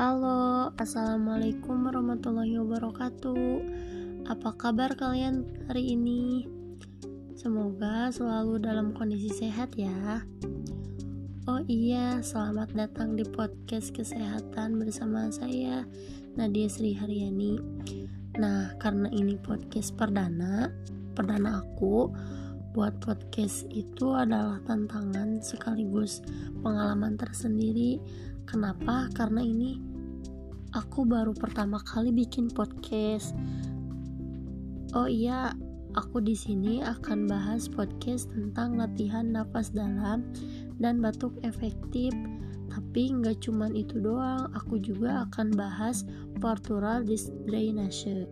Assalamualaikum warahmatullahi wabarakatuh. Apa kabar kalian hari ini? Semoga selalu dalam kondisi sehat ya. Oh iya, selamat datang di podcast kesehatan bersama saya Nadia Sri Haryani. Nah, karena ini podcast perdana, perdana aku buat podcast itu adalah tantangan sekaligus pengalaman tersendiri. Kenapa? Karena ini aku baru pertama kali bikin podcast. Oh iya, aku di sini akan bahas podcast tentang latihan nafas dalam dan batuk efektif. Tapi nggak cuman itu doang, aku juga akan bahas portural drainage.